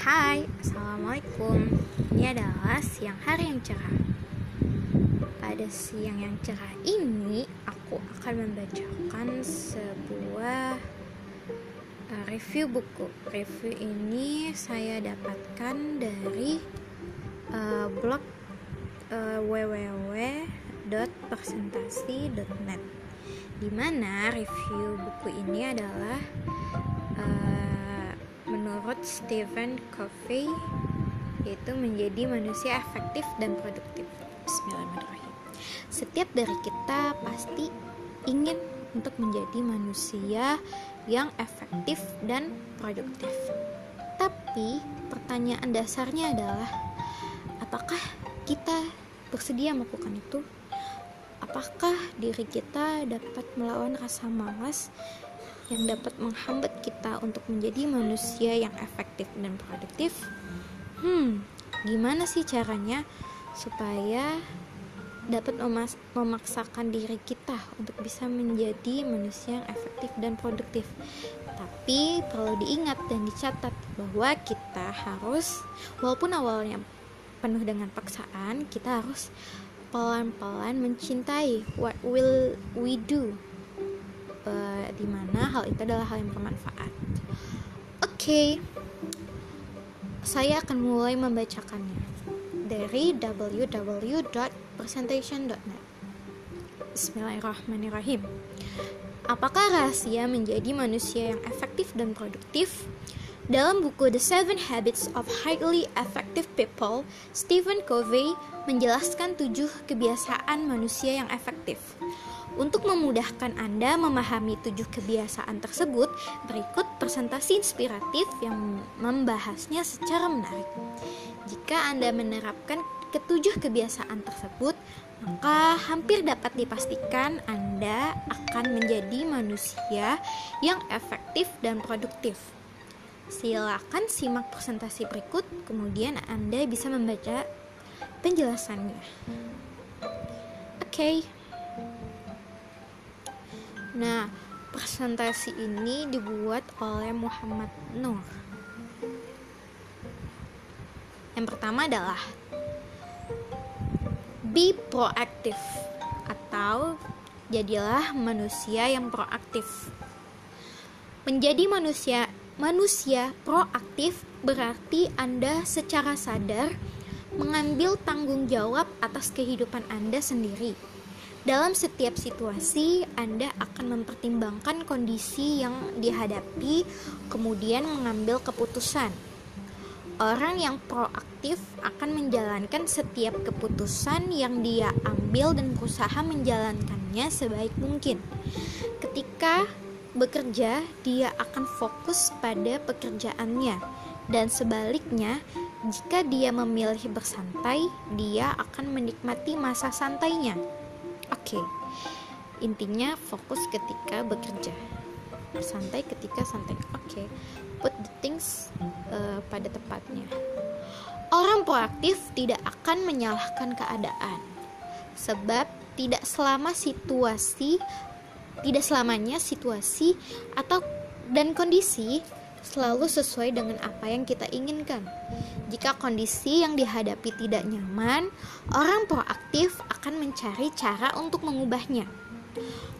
Hai, Assalamualaikum. Ini adalah siang hari yang cerah. Pada siang yang cerah ini Aku akan membacakan sebuah uh, review buku. Review ini saya dapatkan dari uh, blog uh, www.presentasi.net Di mana review buku ini adalah menurut Stephen Covey yaitu menjadi manusia efektif dan produktif. Bismillahirrahmanirrahim. Setiap dari kita pasti ingin untuk menjadi manusia yang efektif dan produktif. Tapi pertanyaan dasarnya adalah apakah kita bersedia melakukan itu? Apakah diri kita dapat melawan rasa malas yang dapat menghambat kita untuk menjadi manusia yang efektif dan produktif? Hmm, gimana sih caranya supaya dapat memaksakan diri kita untuk bisa menjadi manusia yang efektif dan produktif? Tapi perlu diingat dan dicatat bahwa kita harus, walaupun awalnya penuh dengan paksaan, kita harus pelan-pelan mencintai what will we do uh, di mana hal itu adalah hal yang bermanfaat. Oke, okay. saya akan mulai membacakannya dari www.presentation.net. Bismillahirrahmanirrahim. Apakah rahasia menjadi manusia yang efektif dan produktif? Dalam buku The Seven Habits of Highly Effective People, Stephen Covey menjelaskan tujuh kebiasaan manusia yang efektif. Untuk memudahkan Anda memahami tujuh kebiasaan tersebut, berikut presentasi inspiratif yang membahasnya secara menarik. Jika Anda menerapkan ketujuh kebiasaan tersebut, maka hampir dapat dipastikan Anda akan menjadi manusia yang efektif dan produktif. Silakan simak presentasi berikut, kemudian Anda bisa membaca penjelasannya. Oke. Okay. Nah, presentasi ini dibuat oleh Muhammad Nur. Yang pertama adalah be proaktif atau jadilah manusia yang proaktif. Menjadi manusia manusia proaktif berarti Anda secara sadar mengambil tanggung jawab atas kehidupan Anda sendiri dalam setiap situasi, Anda akan mempertimbangkan kondisi yang dihadapi, kemudian mengambil keputusan. Orang yang proaktif akan menjalankan setiap keputusan yang dia ambil dan berusaha menjalankannya sebaik mungkin. Ketika bekerja, dia akan fokus pada pekerjaannya, dan sebaliknya, jika dia memilih bersantai, dia akan menikmati masa santainya. Oke, okay. intinya fokus ketika bekerja, santai ketika santai. Oke, okay. put the things uh, pada tempatnya. Orang proaktif tidak akan menyalahkan keadaan, sebab tidak selama situasi, tidak selamanya situasi atau dan kondisi selalu sesuai dengan apa yang kita inginkan. Jika kondisi yang dihadapi tidak nyaman, orang proaktif akan mencari cara untuk mengubahnya.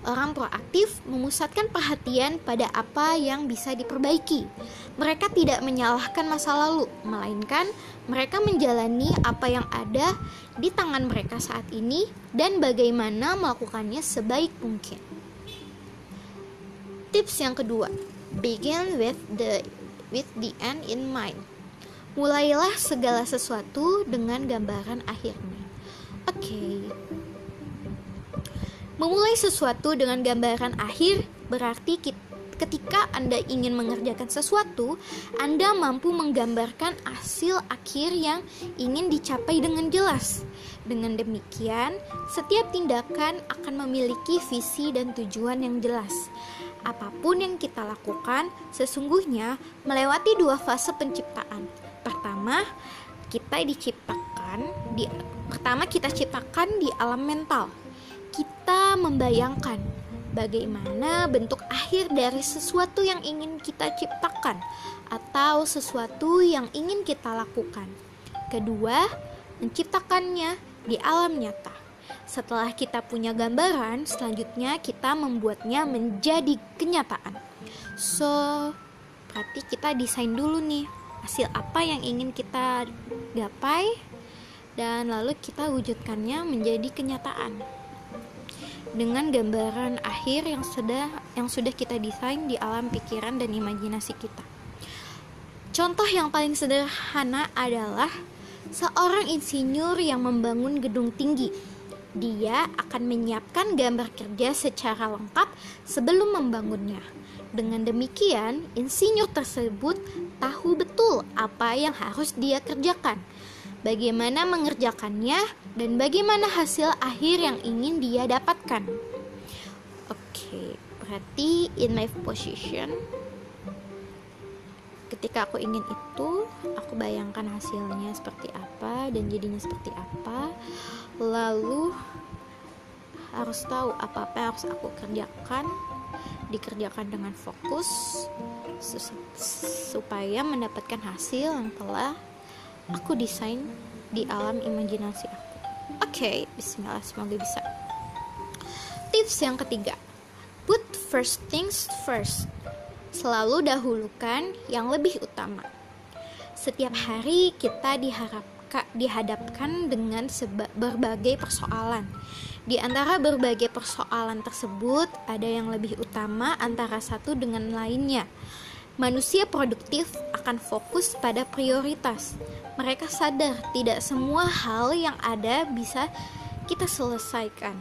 Orang proaktif memusatkan perhatian pada apa yang bisa diperbaiki. Mereka tidak menyalahkan masa lalu, melainkan mereka menjalani apa yang ada di tangan mereka saat ini dan bagaimana melakukannya sebaik mungkin. Tips yang kedua, Begin with the with the end in mind. Mulailah segala sesuatu dengan gambaran akhirnya. Oke. Okay. Memulai sesuatu dengan gambaran akhir berarti ketika Anda ingin mengerjakan sesuatu, Anda mampu menggambarkan hasil akhir yang ingin dicapai dengan jelas. Dengan demikian, setiap tindakan akan memiliki visi dan tujuan yang jelas. Apa pun yang kita lakukan, sesungguhnya melewati dua fase penciptaan. Pertama, kita diciptakan di pertama kita ciptakan di alam mental. Kita membayangkan bagaimana bentuk akhir dari sesuatu yang ingin kita ciptakan atau sesuatu yang ingin kita lakukan. Kedua, menciptakannya di alam nyata. Setelah kita punya gambaran, selanjutnya kita membuatnya menjadi kenyataan. So, berarti kita desain dulu nih hasil apa yang ingin kita gapai dan lalu kita wujudkannya menjadi kenyataan dengan gambaran akhir yang sudah yang sudah kita desain di alam pikiran dan imajinasi kita. Contoh yang paling sederhana adalah seorang insinyur yang membangun gedung tinggi. Dia akan menyiapkan gambar kerja secara lengkap sebelum membangunnya. Dengan demikian, insinyur tersebut tahu betul apa yang harus dia kerjakan, bagaimana mengerjakannya, dan bagaimana hasil akhir yang ingin dia dapatkan. Oke, berarti in my position ketika aku ingin itu aku bayangkan hasilnya seperti apa dan jadinya seperti apa. Lalu harus tahu apa apa yang harus aku kerjakan dikerjakan dengan fokus supaya mendapatkan hasil yang telah aku desain di alam imajinasi aku. Oke okay, bismillah semoga bisa. Tips yang ketiga. Put first things first selalu dahulukan yang lebih utama. Setiap hari kita diharapkan dihadapkan dengan berbagai persoalan. Di antara berbagai persoalan tersebut, ada yang lebih utama antara satu dengan lainnya. Manusia produktif akan fokus pada prioritas. Mereka sadar tidak semua hal yang ada bisa kita selesaikan.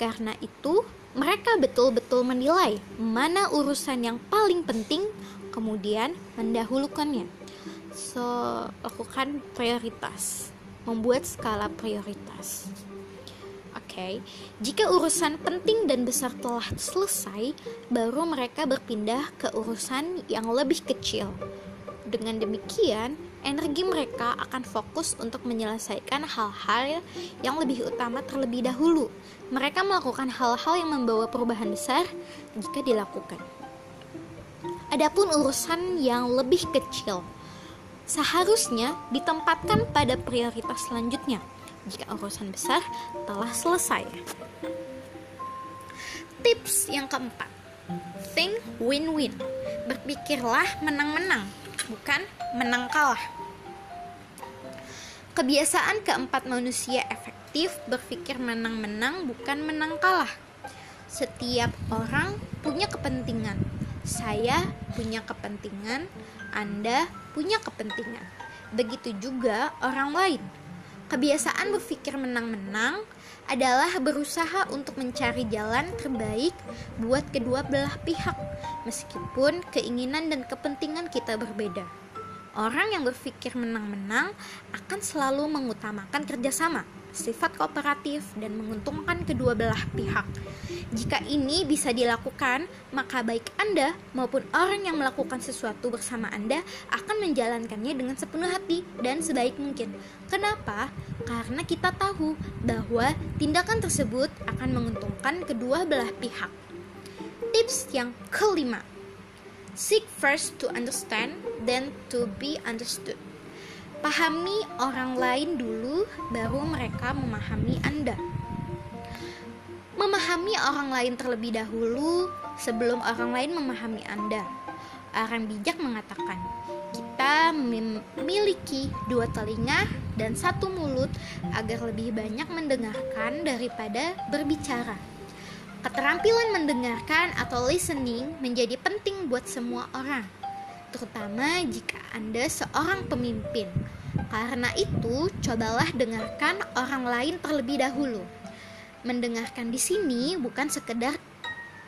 Karena itu, mereka betul-betul menilai mana urusan yang paling penting, kemudian mendahulukannya. So, lakukan prioritas, membuat skala prioritas. Oke, okay. jika urusan penting dan besar telah selesai, baru mereka berpindah ke urusan yang lebih kecil. Dengan demikian, energi mereka akan fokus untuk menyelesaikan hal-hal yang lebih utama terlebih dahulu. Mereka melakukan hal-hal yang membawa perubahan besar jika dilakukan. Adapun urusan yang lebih kecil seharusnya ditempatkan pada prioritas selanjutnya jika urusan besar telah selesai. Tips yang keempat, think win-win. Berpikirlah menang-menang, bukan menang kalah. Kebiasaan keempat manusia efektif berpikir menang-menang bukan menang kalah. Setiap orang punya kepentingan. Saya punya kepentingan, Anda punya kepentingan. Begitu juga orang lain. Kebiasaan berpikir menang-menang adalah berusaha untuk mencari jalan terbaik buat kedua belah pihak, meskipun keinginan dan kepentingan kita berbeda. Orang yang berpikir menang-menang akan selalu mengutamakan kerjasama, sifat kooperatif, dan menguntungkan kedua belah pihak. Jika ini bisa dilakukan, maka baik Anda maupun orang yang melakukan sesuatu bersama Anda akan menjalankannya dengan sepenuh hati dan sebaik mungkin. Kenapa? Karena kita tahu bahwa tindakan tersebut akan menguntungkan kedua belah pihak. Tips yang kelima Seek first to understand, then to be understood. Pahami orang lain dulu, baru mereka memahami Anda. Memahami orang lain terlebih dahulu sebelum orang lain memahami Anda. Orang bijak mengatakan, kita memiliki dua telinga dan satu mulut agar lebih banyak mendengarkan daripada berbicara. Keterampilan mendengarkan atau listening menjadi penting buat semua orang, terutama jika Anda seorang pemimpin. Karena itu, cobalah dengarkan orang lain terlebih dahulu. Mendengarkan di sini bukan sekedar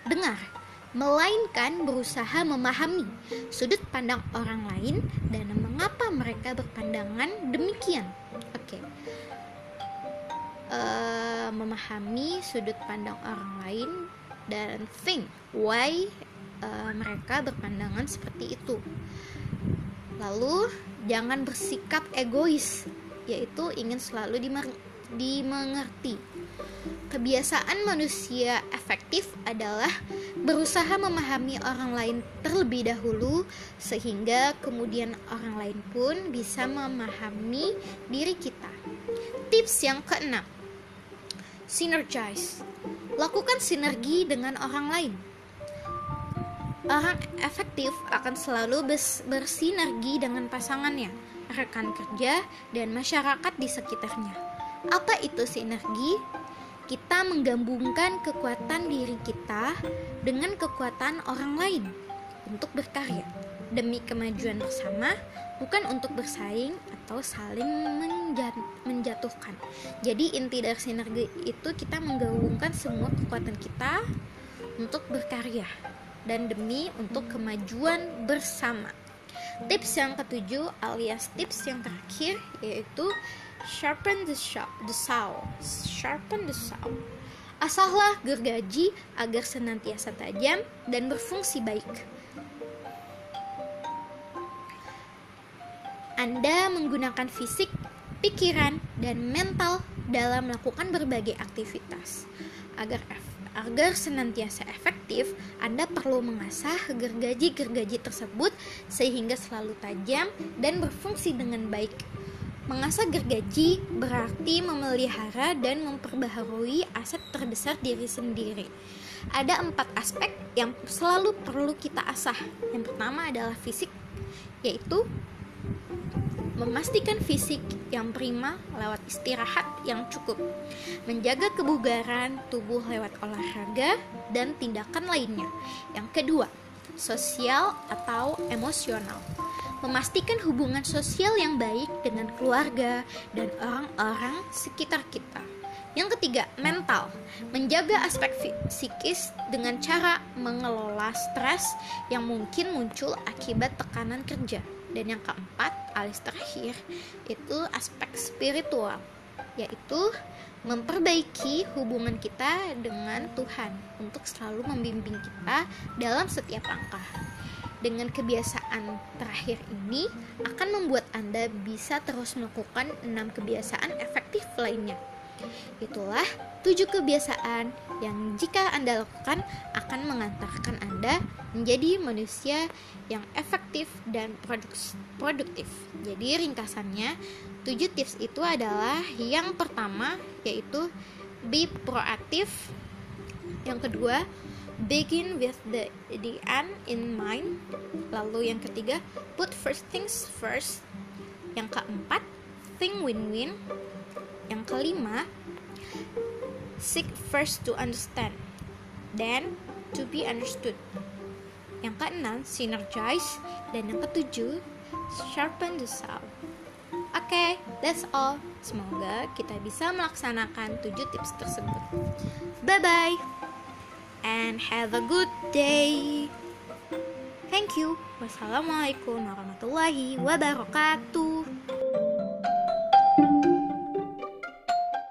dengar, melainkan berusaha memahami sudut pandang orang lain dan mengapa mereka berpandangan demikian. Oke. Okay uh, memahami sudut pandang orang lain dan think why uh, mereka berpandangan seperti itu. Lalu jangan bersikap egois, yaitu ingin selalu dimengerti. Kebiasaan manusia efektif adalah berusaha memahami orang lain terlebih dahulu, sehingga kemudian orang lain pun bisa memahami diri kita. Tips yang keenam: synergize. Lakukan sinergi dengan orang lain. Orang efektif akan selalu bersinergi dengan pasangannya, rekan kerja, dan masyarakat di sekitarnya. Apa itu sinergi? kita menggabungkan kekuatan diri kita dengan kekuatan orang lain untuk berkarya demi kemajuan bersama, bukan untuk bersaing atau saling menjatuhkan. Jadi inti dari sinergi itu kita menggabungkan semua kekuatan kita untuk berkarya dan demi untuk kemajuan bersama. Tips yang ketujuh alias tips yang terakhir yaitu sharpen the saw, the saw, sharpen the saw. Asahlah gergaji agar senantiasa tajam dan berfungsi baik. Anda menggunakan fisik, pikiran, dan mental dalam melakukan berbagai aktivitas. Agar agar senantiasa efektif, Anda perlu mengasah gergaji-gergaji tersebut sehingga selalu tajam dan berfungsi dengan baik. Mengasah gergaji berarti memelihara dan memperbaharui aset terbesar diri sendiri. Ada empat aspek yang selalu perlu kita asah. Yang pertama adalah fisik, yaitu memastikan fisik yang prima lewat istirahat yang cukup, menjaga kebugaran tubuh lewat olahraga dan tindakan lainnya. Yang kedua, sosial atau emosional memastikan hubungan sosial yang baik dengan keluarga dan orang-orang sekitar kita. Yang ketiga, mental. Menjaga aspek psikis dengan cara mengelola stres yang mungkin muncul akibat tekanan kerja. Dan yang keempat, alis terakhir, itu aspek spiritual, yaitu memperbaiki hubungan kita dengan Tuhan untuk selalu membimbing kita dalam setiap langkah. Dengan kebiasaan terakhir ini akan membuat Anda bisa terus melakukan enam kebiasaan efektif lainnya. Itulah tujuh kebiasaan yang jika Anda lakukan akan mengantarkan Anda menjadi manusia yang efektif dan produktif. Jadi ringkasannya, tujuh tips itu adalah yang pertama yaitu be proaktif, yang kedua begin with the the end in mind. Lalu yang ketiga put first things first. Yang keempat think win-win kelima seek first to understand then to be understood yang keenam synergize dan yang ketujuh sharpen the saw oke okay, that's all semoga kita bisa melaksanakan tujuh tips tersebut bye bye and have a good day. Thank you. Wassalamualaikum warahmatullahi wabarakatuh.